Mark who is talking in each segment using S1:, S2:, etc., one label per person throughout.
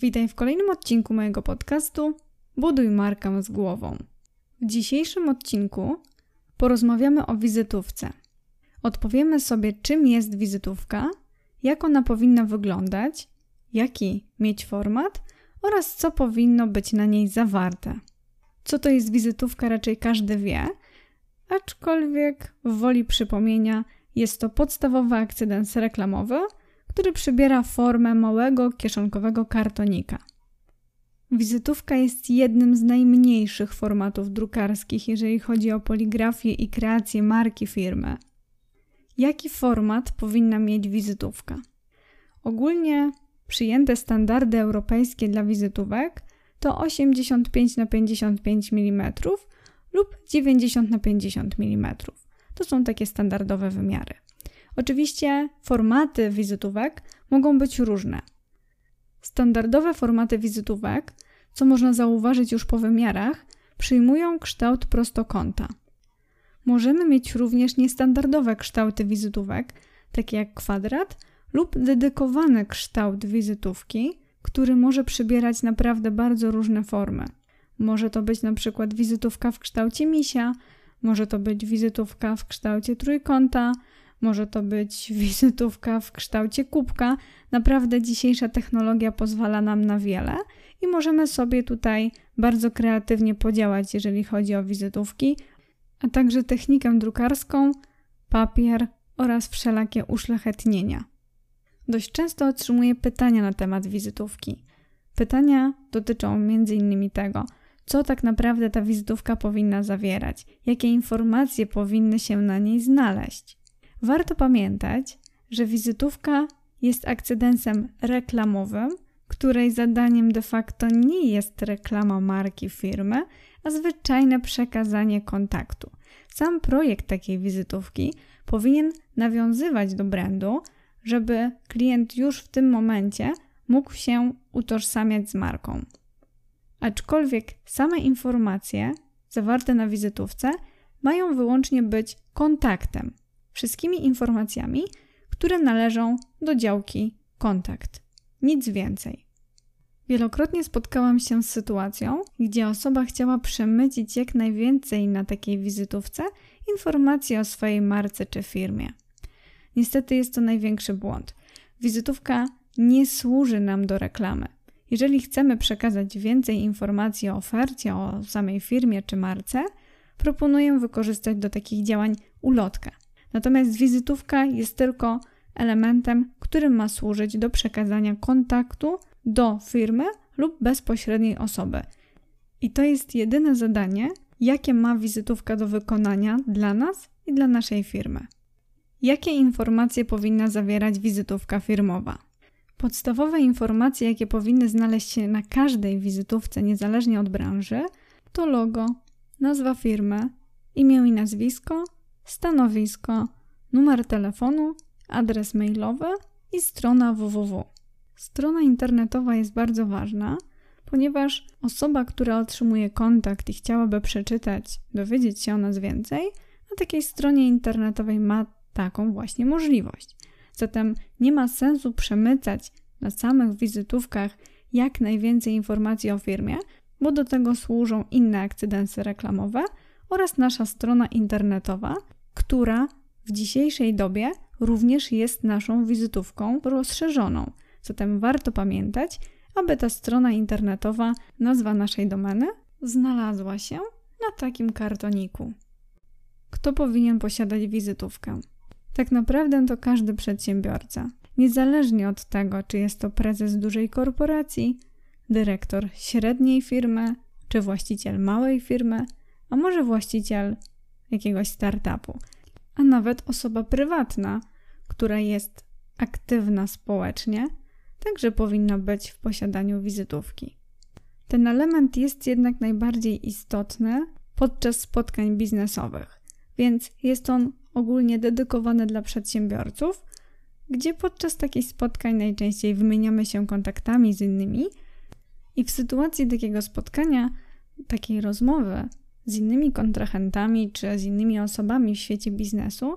S1: Witaj w kolejnym odcinku mojego podcastu Buduj markę z głową. W dzisiejszym odcinku porozmawiamy o wizytówce. Odpowiemy sobie, czym jest wizytówka, jak ona powinna wyglądać, jaki mieć format oraz co powinno być na niej zawarte. Co to jest wizytówka, raczej każdy wie, aczkolwiek w woli przypomnienia jest to podstawowy akcydens reklamowy, który przybiera formę małego kieszonkowego kartonika. Wizytówka jest jednym z najmniejszych formatów drukarskich, jeżeli chodzi o poligrafię i kreację marki firmy. Jaki format powinna mieć wizytówka? Ogólnie przyjęte standardy europejskie dla wizytówek to 85 na 55 mm lub 90 na 50 mm. To są takie standardowe wymiary. Oczywiście formaty wizytówek mogą być różne. Standardowe formaty wizytówek, co można zauważyć już po wymiarach, przyjmują kształt prostokąta. Możemy mieć również niestandardowe kształty wizytówek, takie jak kwadrat lub dedykowany kształt wizytówki, który może przybierać naprawdę bardzo różne formy. Może to być na przykład wizytówka w kształcie misia, może to być wizytówka w kształcie trójkąta, może to być wizytówka w kształcie kubka. Naprawdę dzisiejsza technologia pozwala nam na wiele i możemy sobie tutaj bardzo kreatywnie podziałać, jeżeli chodzi o wizytówki, a także technikę drukarską, papier oraz wszelakie uszlachetnienia. Dość często otrzymuję pytania na temat wizytówki. Pytania dotyczą m.in. tego, co tak naprawdę ta wizytówka powinna zawierać, jakie informacje powinny się na niej znaleźć. Warto pamiętać, że wizytówka jest akcydensem reklamowym, której zadaniem de facto nie jest reklama marki firmy, a zwyczajne przekazanie kontaktu. Sam projekt takiej wizytówki powinien nawiązywać do brandu, żeby klient już w tym momencie mógł się utożsamiać z marką. Aczkolwiek same informacje zawarte na wizytówce mają wyłącznie być kontaktem, wszystkimi informacjami, które należą do działki kontakt. Nic więcej. Wielokrotnie spotkałam się z sytuacją, gdzie osoba chciała przemycić jak najwięcej na takiej wizytówce informacji o swojej marce czy firmie. Niestety jest to największy błąd. Wizytówka nie służy nam do reklamy. Jeżeli chcemy przekazać więcej informacji o ofercie, o samej firmie czy marce, proponuję wykorzystać do takich działań ulotkę. Natomiast wizytówka jest tylko elementem, którym ma służyć do przekazania kontaktu do firmy lub bezpośredniej osoby. I to jest jedyne zadanie, jakie ma wizytówka do wykonania dla nas i dla naszej firmy. Jakie informacje powinna zawierać wizytówka firmowa? Podstawowe informacje, jakie powinny znaleźć się na każdej wizytówce, niezależnie od branży, to logo, nazwa firmy, imię i nazwisko, stanowisko, numer telefonu, adres mailowy i strona www. Strona internetowa jest bardzo ważna, ponieważ osoba, która otrzymuje kontakt i chciałaby przeczytać, dowiedzieć się o nas więcej, na takiej stronie internetowej ma taką właśnie możliwość. Zatem nie ma sensu przemycać na samych wizytówkach jak najwięcej informacji o firmie, bo do tego służą inne akcydensy reklamowe oraz nasza strona internetowa, która w dzisiejszej dobie również jest naszą wizytówką rozszerzoną. Zatem warto pamiętać, aby ta strona internetowa, nazwa naszej domeny, znalazła się na takim kartoniku. Kto powinien posiadać wizytówkę? Tak naprawdę to każdy przedsiębiorca. Niezależnie od tego, czy jest to prezes dużej korporacji, dyrektor średniej firmy, czy właściciel małej firmy, a może właściciel jakiegoś startupu, a nawet osoba prywatna, która jest aktywna społecznie, także powinna być w posiadaniu wizytówki. Ten element jest jednak najbardziej istotny podczas spotkań biznesowych, więc jest on ogólnie dedykowany dla przedsiębiorców, gdzie podczas takich spotkań najczęściej wymieniamy się kontaktami z innymi i w sytuacji takiego spotkania, takiej rozmowy z innymi kontrahentami czy z innymi osobami w świecie biznesu,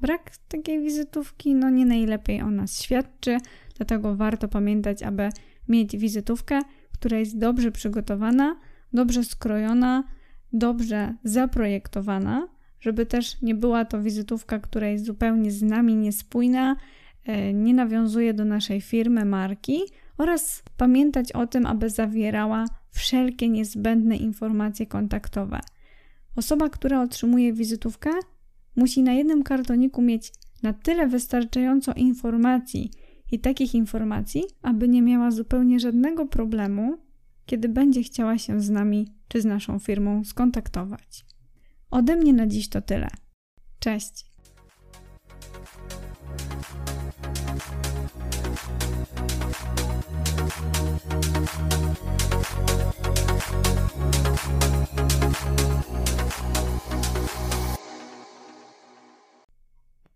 S1: brak takiej wizytówki no nie najlepiej o nas świadczy, dlatego warto pamiętać, aby mieć wizytówkę, która jest dobrze przygotowana, dobrze skrojona, dobrze zaprojektowana, żeby też nie była to wizytówka, która jest zupełnie z nami niespójna, e, nie nawiązuje do naszej firmy, marki oraz pamiętać o tym, aby zawierała wszelkie niezbędne informacje kontaktowe. Osoba, która otrzymuje wizytówkę, musi na jednym kartoniku mieć na tyle wystarczająco informacji i takich informacji, aby nie miała zupełnie żadnego problemu, kiedy będzie chciała się z nami czy z naszą firmą skontaktować. Ode mnie na dziś to tyle. Cześć!